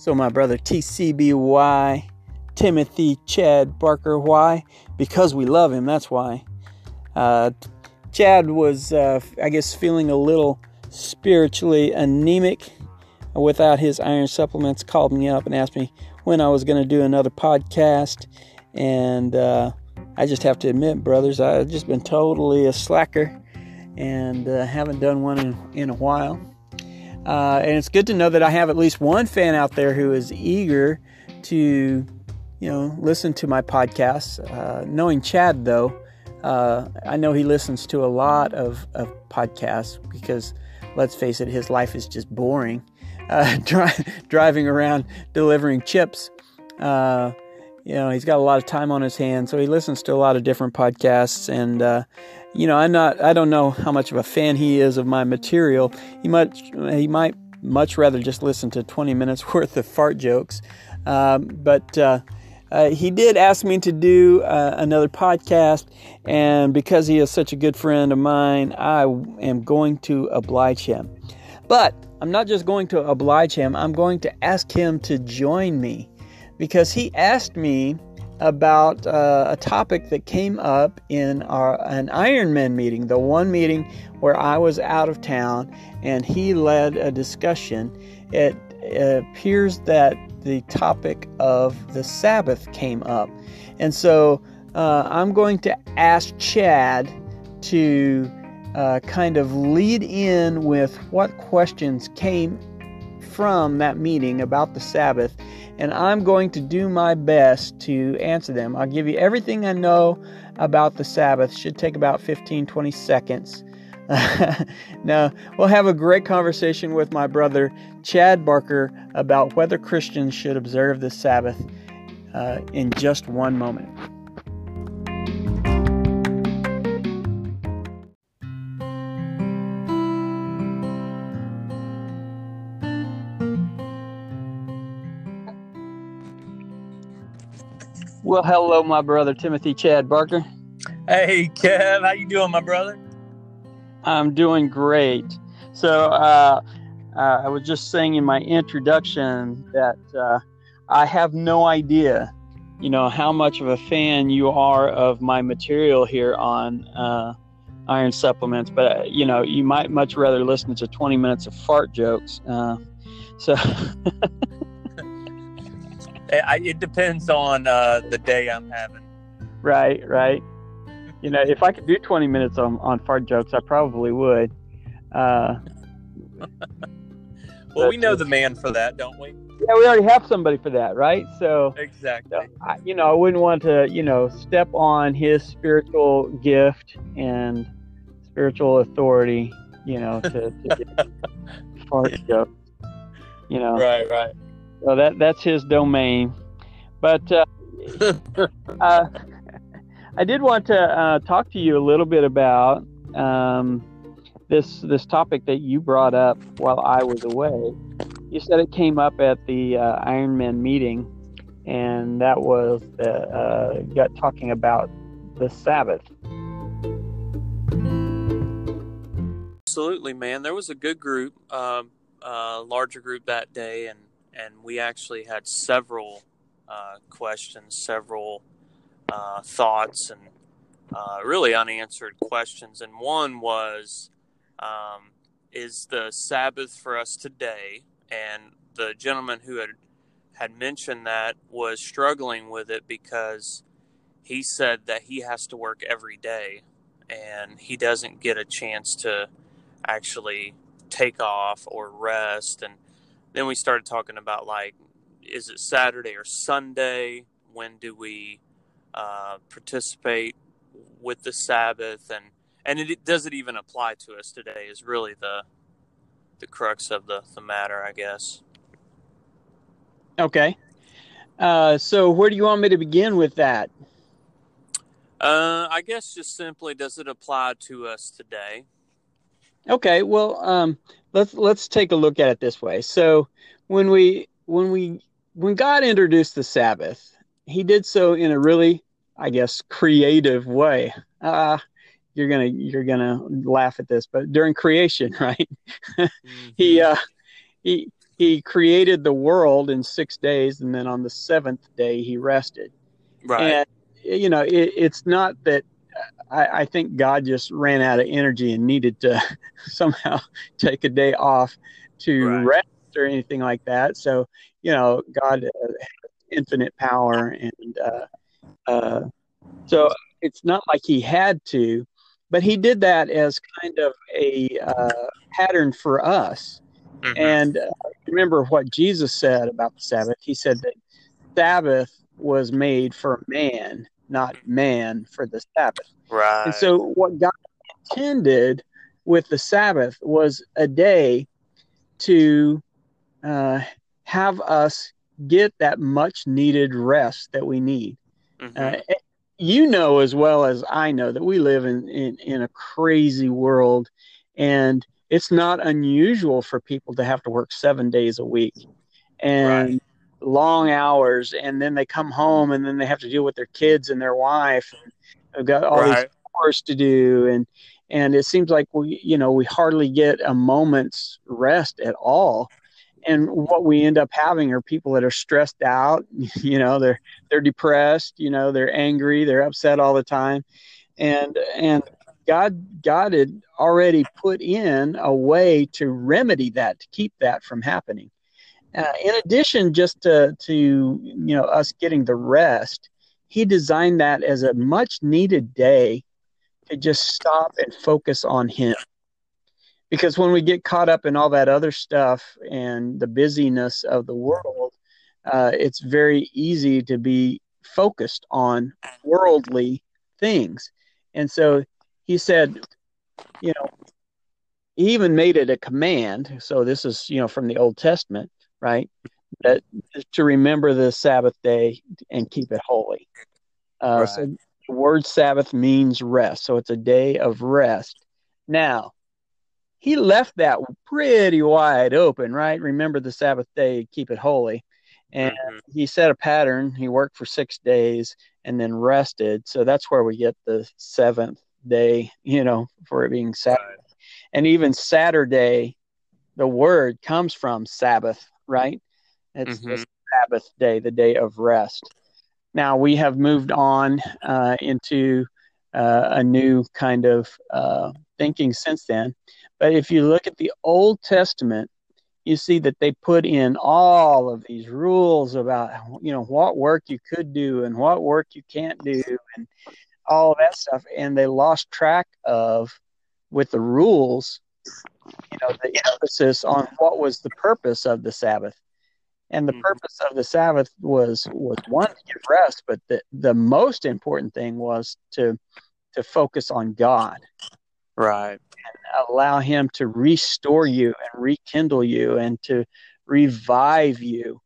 So, my brother TCBY, Timothy Chad Barker, why? Because we love him, that's why. Uh, Chad was, uh, I guess, feeling a little spiritually anemic without his iron supplements, called me up and asked me when I was going to do another podcast. And uh, I just have to admit, brothers, I've just been totally a slacker and uh, haven't done one in, in a while. Uh, and it's good to know that I have at least one fan out there who is eager to, you know, listen to my podcasts. Uh, knowing Chad, though, uh, I know he listens to a lot of, of podcasts because, let's face it, his life is just boring. Uh, dri- driving around delivering chips. You know, he's got a lot of time on his hands, so he listens to a lot of different podcasts. And uh, you know, I'm not, I don't know how much of a fan he is of my material. He might, he might much rather just listen to 20 minutes worth of fart jokes. Um, but uh, uh, he did ask me to do uh, another podcast, and because he is such a good friend of mine, I am going to oblige him. But I'm not just going to oblige him, I'm going to ask him to join me because he asked me about uh, a topic that came up in our an Ironman meeting, the one meeting where I was out of town, and he led a discussion. It, appears that the topic of the Sabbath came up, and so uh, I'm going to ask Chad to uh, kind of lead in with what questions came from that meeting about the Sabbath, and I'm going to do my best to answer them. I'll give you everything I know about the Sabbath. Should take about 15 20 seconds. now, we'll have a great conversation with my brother Chad Barker about whether Christians should observe the Sabbath uh, in just one moment. Well, hello, my brother Timothy Chad Barker. Hey, Kev, how you doing, my brother? I'm doing great. So, uh, uh, I was just saying in my introduction that uh, I have no idea, you know, how much of a fan you are of my material here on uh, Iron Supplements, but uh, you know, you might much rather listen to 20 minutes of fart jokes. Uh, so. I, it depends on uh, the day I'm having. Right, right. You know, if I could do 20 minutes on, on fart jokes, I probably would. Uh, well, we know the man for that, don't we? Yeah, we already have somebody for that, right? So exactly. So I, you know, I wouldn't want to, you know, step on his spiritual gift and spiritual authority, you know, to, to get fart jokes. You know, right, right. So that that's his domain. But uh, uh, I did want to uh, talk to you a little bit about um, this this topic that you brought up while I was away. You said it came up at the uh, Ironman meeting, and that was uh, got talking about the Sabbath. Absolutely, man. There was a good group, um, uh, larger group that day, and and we actually had several uh, questions, several uh, thoughts, and uh, really unanswered questions. And one was, um, "Is the Sabbath for us today?" And the gentleman who had had mentioned that was struggling with it because he said that he has to work every day and he doesn't get a chance to actually take off or rest and then we started talking about like, is it Saturday or Sunday? When do we uh, participate with the Sabbath? And and it, does it even apply to us today? Is really the the crux of the the matter, I guess. Okay. Uh, so where do you want me to begin with that? Uh, I guess just simply, does it apply to us today? Okay. Well, um, let's let's take a look at it this way. So when we when we when God introduced the Sabbath, He did so in a really, I guess, creative way. Uh, you're gonna you're gonna laugh at this, but during creation, right? mm-hmm. he uh, he he created the world in six days, and then on the seventh day he rested. Right. And you know, it, it's not that I, I, think God just ran out of energy and needed to somehow take a day off to right. rest or anything like that. So, you know, God has infinite power, and uh, uh, so it's not like He had to, but He did that as kind of a uh, pattern for us. Mm-hmm. And uh, remember what Jesus said about the Sabbath. He said that Sabbath was made for man, not man for the Sabbath. Right. And so what God intended with the Sabbath was a day to uh, have us get that much needed rest that we need. Mm-hmm. Uh, you know as well as I know that we live in, in, in a crazy world and it's not unusual for people to have to work seven days a week and right. Long hours and then they come home and then they have to deal with their kids and their wife and they've got all right. these chores to do and and it seems like we you know we hardly get a moment's rest at all. And what we end up having are people that are stressed out you know they're they're depressed you know they're angry they're upset all the time. And and god god had already put in a way to remedy that to keep that from happening uh, in addition just to to you know us getting the rest he designed that as a much needed day to just stop and focus on him because when we get caught up in all that other stuff and the busyness of the world, uh, it's very easy to be focused on worldly things. And so he said, you know, he even made it a command. So this is, you know, from the Old Testament, right? That to remember the Sabbath day and keep it holy. Uh, right. So the word Sabbath means rest. So it's a day of rest. Now, he left that pretty wide open, right? Remember the Sabbath day, keep it holy. And mm-hmm. he set a pattern. He worked for six days and then rested. So that's where we get the seventh day, you know, for it being Sabbath. Right. And even Saturday, the word comes from Sabbath, right? It's mm-hmm. the Sabbath day, the day of rest. Now we have moved on uh, into uh, a new kind of uh, thinking since then. But if you look at the Old Testament, you see that they put in all of these rules about you know what work you could do and what work you can't do and all of that stuff and they lost track of with the rules you know the emphasis on what was the purpose of the sabbath. And the mm-hmm. purpose of the sabbath was was one to get rest but the the most important thing was to to focus on god. Right. And allow him to restore you and rekindle you and to revive you.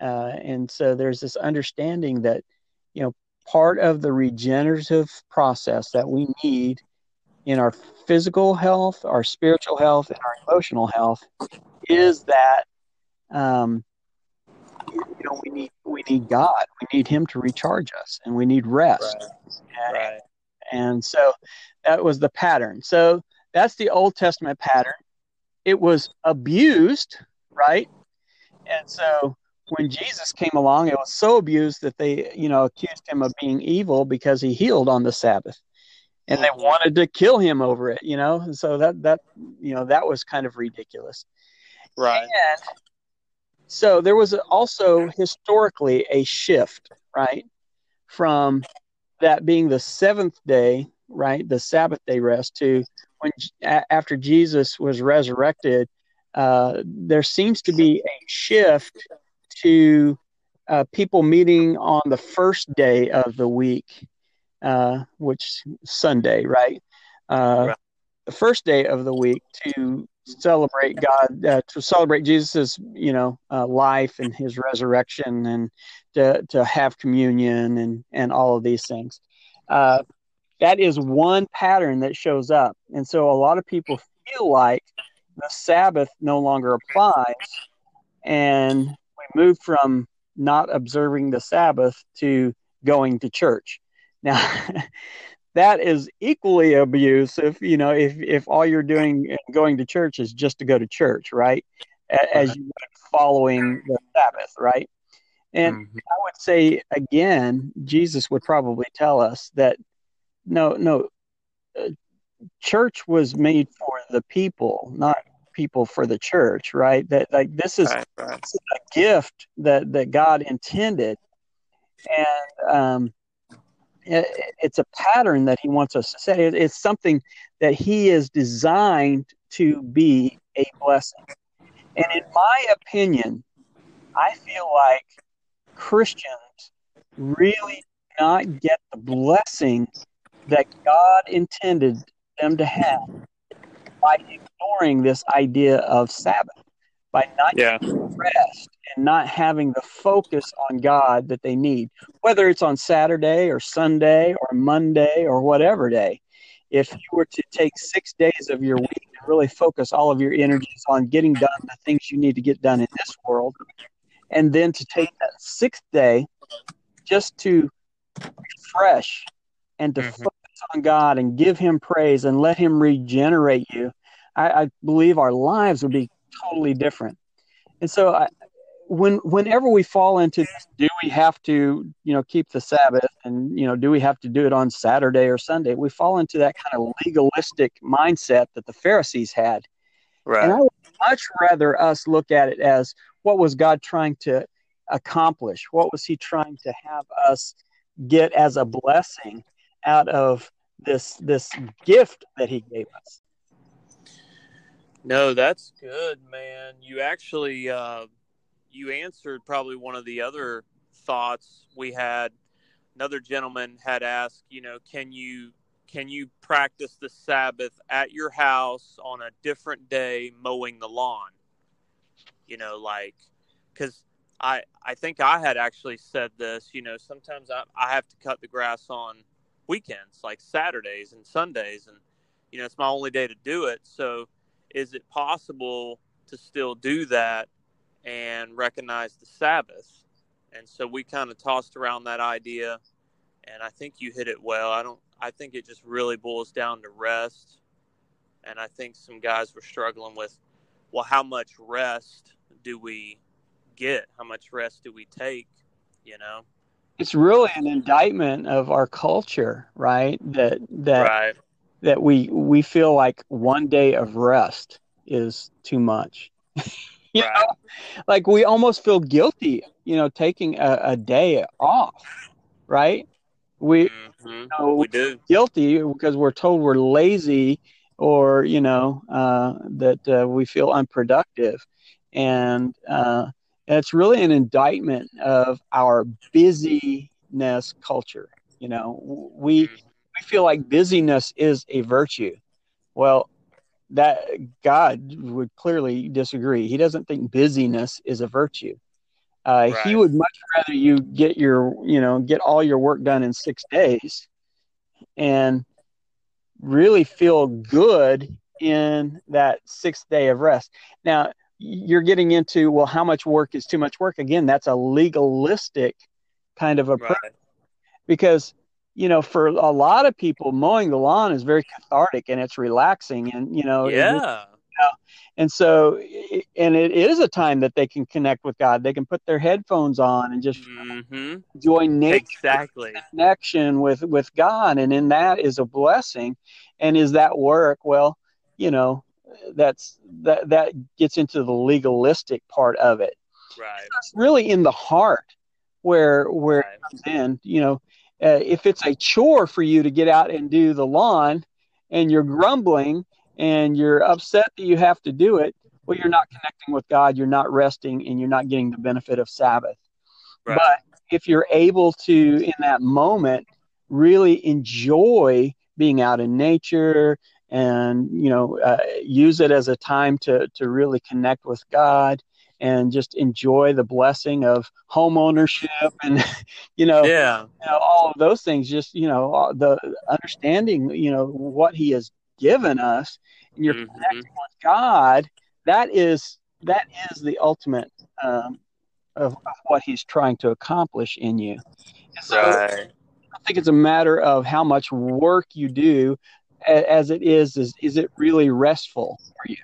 Uh, and so there's this understanding that you know part of the regenerative process that we need in our physical health our spiritual health and our emotional health is that um, you know we need we need god we need him to recharge us and we need rest right. And, right. and so that was the pattern so that's the Old Testament pattern. It was abused, right? And so when Jesus came along, it was so abused that they, you know, accused him of being evil because he healed on the Sabbath. And they wanted to kill him over it, you know. And so that that you know, that was kind of ridiculous. Right. And so there was also historically a shift, right? From that being the seventh day, right, the Sabbath day rest, to when after Jesus was resurrected, uh, there seems to be a shift to uh, people meeting on the first day of the week, uh, which Sunday, right? Uh, right? The first day of the week to celebrate God, uh, to celebrate Jesus's, you know, uh, life and His resurrection, and to to have communion and and all of these things that is one pattern that shows up. And so a lot of people feel like the Sabbath no longer applies. And we move from not observing the Sabbath to going to church. Now, that is equally abusive, you know, if, if all you're doing going to church is just to go to church, right? as you following the Sabbath, right? And mm-hmm. I would say again, Jesus would probably tell us that no, no, uh, church was made for the people, not people for the church, right? That like this is, right, right. this is a gift that that God intended, and um, it's a pattern that He wants us to. It, it's something that He is designed to be a blessing. And in my opinion, I feel like Christians really not get the blessing that God intended them to have by ignoring this idea of Sabbath, by not yeah. rest and not having the focus on God that they need, whether it's on Saturday or Sunday or Monday or whatever day. If you were to take six days of your week and really focus all of your energies on getting done the things you need to get done in this world, and then to take that sixth day just to refresh and to mm-hmm. focus on God and give Him praise and let Him regenerate you, I, I believe our lives would be totally different. And so, I, when whenever we fall into this, do we have to, you know, keep the Sabbath, and you know, do we have to do it on Saturday or Sunday? We fall into that kind of legalistic mindset that the Pharisees had. Right. And I would much rather us look at it as what was God trying to accomplish? What was He trying to have us get as a blessing out of this this gift that He gave us? No, that's good, man. You actually uh, you answered probably one of the other thoughts we had. Another gentleman had asked, you know, can you can you practice the Sabbath at your house on a different day mowing the lawn? You know, like because I I think I had actually said this. You know, sometimes I I have to cut the grass on weekends, like Saturdays and Sundays, and you know it's my only day to do it. So, is it possible to still do that and recognize the Sabbath? And so we kind of tossed around that idea, and I think you hit it well. I don't. I think it just really boils down to rest, and I think some guys were struggling with, well, how much rest do we get? How much rest do we take? You know, it's really an indictment of our culture, right? That that right. That we we feel like one day of rest is too much. you right. know, like we almost feel guilty, you know, taking a, a day off, right? We, mm-hmm. you know, we do guilty because we're told we're lazy or you know uh, that uh, we feel unproductive, and uh, it's really an indictment of our busyness culture. You know, we mm-hmm. We feel like busyness is a virtue. Well, that God would clearly disagree. He doesn't think busyness is a virtue. Uh, right. He would much rather you get your, you know, get all your work done in six days, and really feel good in that sixth day of rest. Now, you're getting into well how much work is too much work again that's a legalistic kind of approach right. because you know for a lot of people mowing the lawn is very cathartic and it's relaxing and you know yeah and so and it is a time that they can connect with god they can put their headphones on and just mm-hmm. enjoy nature exactly connection with with god and in that is a blessing and is that work well you know that's that that gets into the legalistic part of it. Right. It's really in the heart where where right. it comes in. You know, uh, if it's a chore for you to get out and do the lawn, and you're grumbling and you're upset that you have to do it, well, you're not connecting with God. You're not resting, and you're not getting the benefit of Sabbath. Right. But if you're able to, in that moment, really enjoy being out in nature and you know uh, use it as a time to to really connect with God and just enjoy the blessing of home ownership and you know, yeah. You know, all of those things just you know the understanding you know what he has given us and you're mm-hmm. connecting with God that is that is the ultimate um, of, of, what he's trying to accomplish in you so right. I think it's a matter of how much work you do as it is is is it really restful for you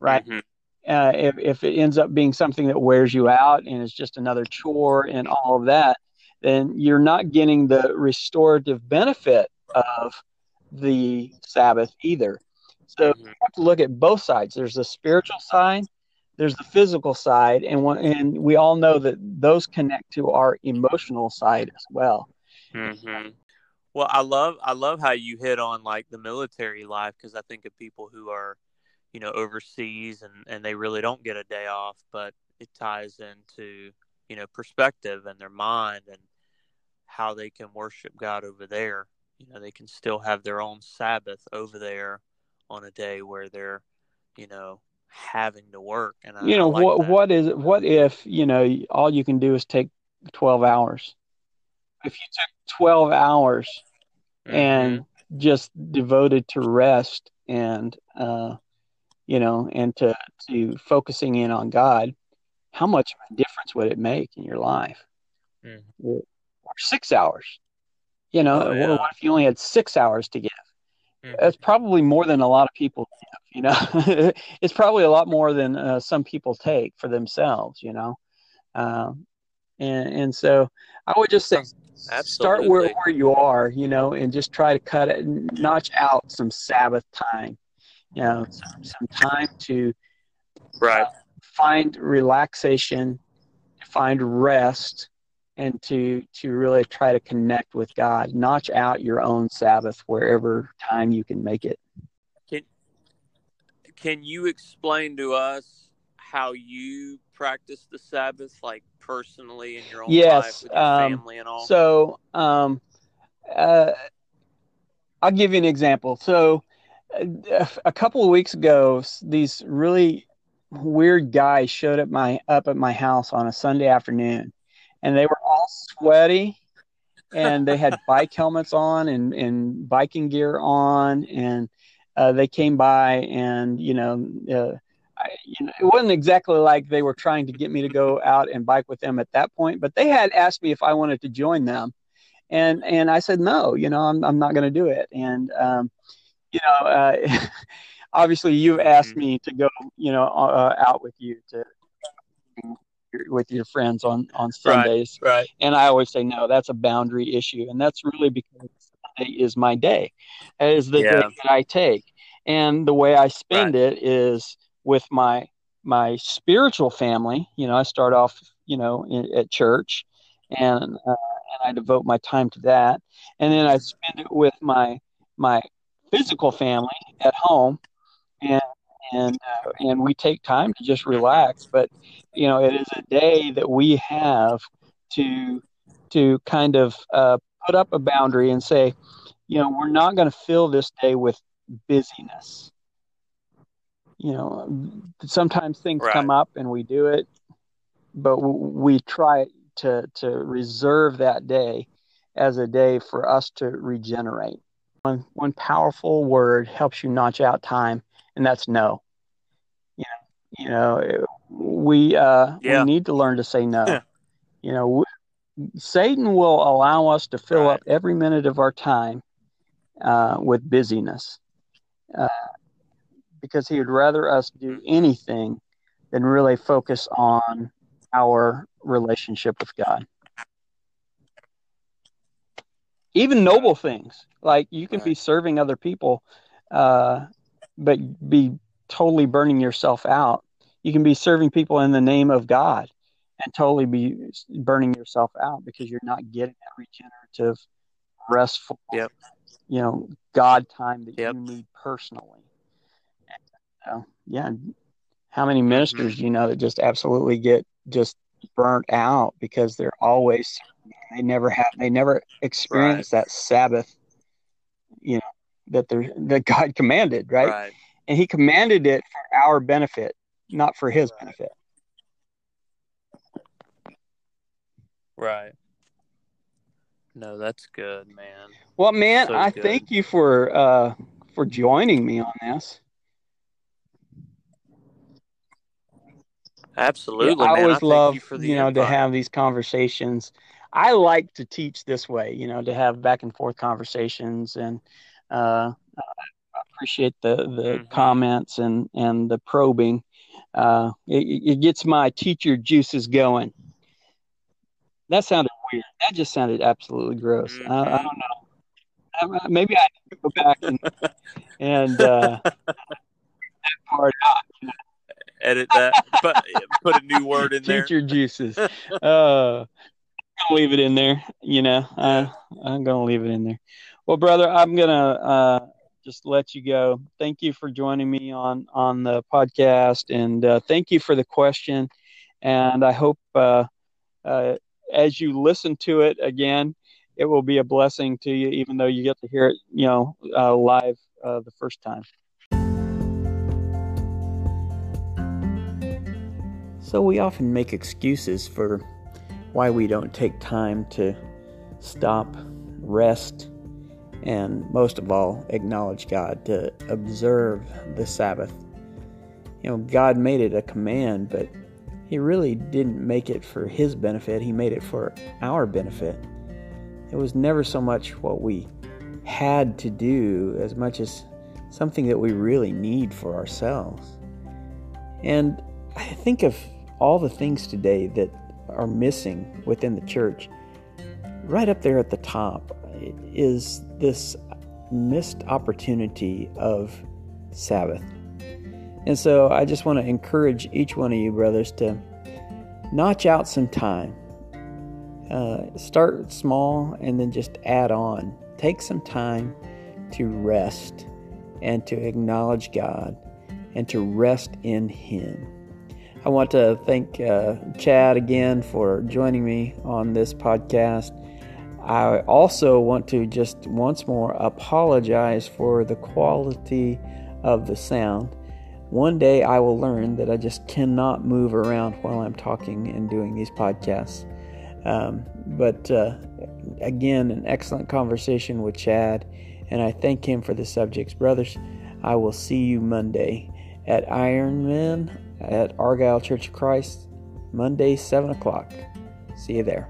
right mm-hmm. Uh, if, if it ends up being something that wears you out and is just another chore and all of that, then you're not getting the restorative benefit of the Sabbath either. So you have to look at both sides. There's the spiritual side, there's the physical side, and one, and we all know that those connect to our emotional side as well. Mm-hmm. Well, I love I love how you hit on like the military life because I think of people who are, you know, overseas and and they really don't get a day off, but it ties into you know perspective and their mind and how they can worship God over there. You know, they can still have their own Sabbath over there on a day where they're, you know, having to work. And I, you know like what that. what is what if you know all you can do is take 12 hours if you took 12 hours and just devoted to rest and uh you know and to to focusing in on god how much of a difference would it make in your life Mhm. or six hours you know Oh, what- yeah. what if you only had six hours to give Mhm. that's probably more than a lot of people give, you know it's probably a lot more than uh, some people take for themselves you know um, and and so i would just say start where, where you are you know and just try to cut it notch out some sabbath time you know some, some time to right. find relaxation find rest and to to really try to connect with god notch out your own sabbath wherever time you can make it Can Can you explain to us how you practice the Sabbath, like personally in your own Yes, life with your um, family and all? So, um, uh, I'll give you an example. So, uh, a couple of weeks ago, these really weird guys showed up my up at my house on a Sunday afternoon, and they were all sweaty, and they had bike helmets on and and biking gear on, and uh, they came by, and you know. Uh, I, you know, it wasn't exactly like they were trying to get me to go out and bike with them at that point, but they had asked me if I wanted to join them, and and I said no. You know, I'm I'm not going to do it. And um, you know, uh, obviously you've asked me to go, you know, uh, out with you to with your friends on on Sundays, right. and I always say no. That's a boundary issue, and that's really because Sunday is my day, It is the Yeah. day that I take, and the way I spend it is with my my spiritual family. You know, I start off, you know, in, at church, and uh, and I devote my time to that, and then I spend it with my my physical family at home, and and uh, and we take time to just relax. But you know, it is a day that we have to to kind of uh, put up a boundary and say, you know, we're not going to fill this day with busyness. You know, sometimes things Right. come up and we do it, but w- we try to to reserve that day as a day for us to regenerate. One one powerful word helps you notch out time, and that's no. You know, you know, we uh, Yeah. we need to learn to say no. you know, w- Satan will allow us to fill Right. up every minute of our time uh, with busyness, uh, because he would rather us do anything than really focus on our relationship with God. Even noble things like you can be serving other people, uh, but be totally burning yourself out. You can be serving people in the name of God and totally be burning yourself out because you're not getting that regenerative, restful, Yep. you know, God time that Yep. you need personally. So, yeah, how many ministers do you know that just absolutely get just burnt out because they're always they never have they never experience that Sabbath, you know, that they're that God commanded, right? Right. And He commanded it for our benefit, not for His benefit. Right. No, that's good, man. Well, man, So I good. thank you for uh, for joining me on this. Absolutely, I man. always I love you you know to have these conversations. I like to teach this way, you know, to have back and forth conversations, and uh, I appreciate the the Mhm. comments and and the probing. uh, it, it gets my teacher juices going. That sounded weird. That just sounded absolutely gross. Mm-hmm. I, I, mm-hmm. don't know. Maybe I go back and and uh, that part out. Edit that. Put, put a new word in there. Teacher juices. Uh, gonna leave it in there. You know, I, I'm gonna leave it in there. Well, brother, I'm gonna uh, just let you go. Thank you for joining me on on the podcast, and uh, thank you for the question. And I hope uh, uh, as you listen to it again, it will be a blessing to you, even though you get to hear it, you know, uh, live uh, the first time. So we often make excuses for why we don't take time to stop, rest, and most of all, acknowledge God, to observe the Sabbath. You know, God made it a command, but he really didn't make it for his benefit, he made it for our benefit. It was never so much what we had to do as much as something that we really need for ourselves. And I think of all the things today that are missing within the church. Right up there at the top is this missed opportunity of Sabbath. And so I just want to encourage each one of you, brothers, to notch out some time. Uh, start small and then just add on. Take some time to rest and to acknowledge God and to rest in Him. I want to thank uh, Chad again for joining me on this podcast. I also want to just once more apologize for the quality of the sound. One day I will learn that I just cannot move around while I'm talking and doing these podcasts. Um, but uh, again, an excellent conversation with Chad, and I thank him for the subjects. Brothers, I will see you Monday at Ironman at Argyle Church of Christ, Monday, 7 o'clock. See you there.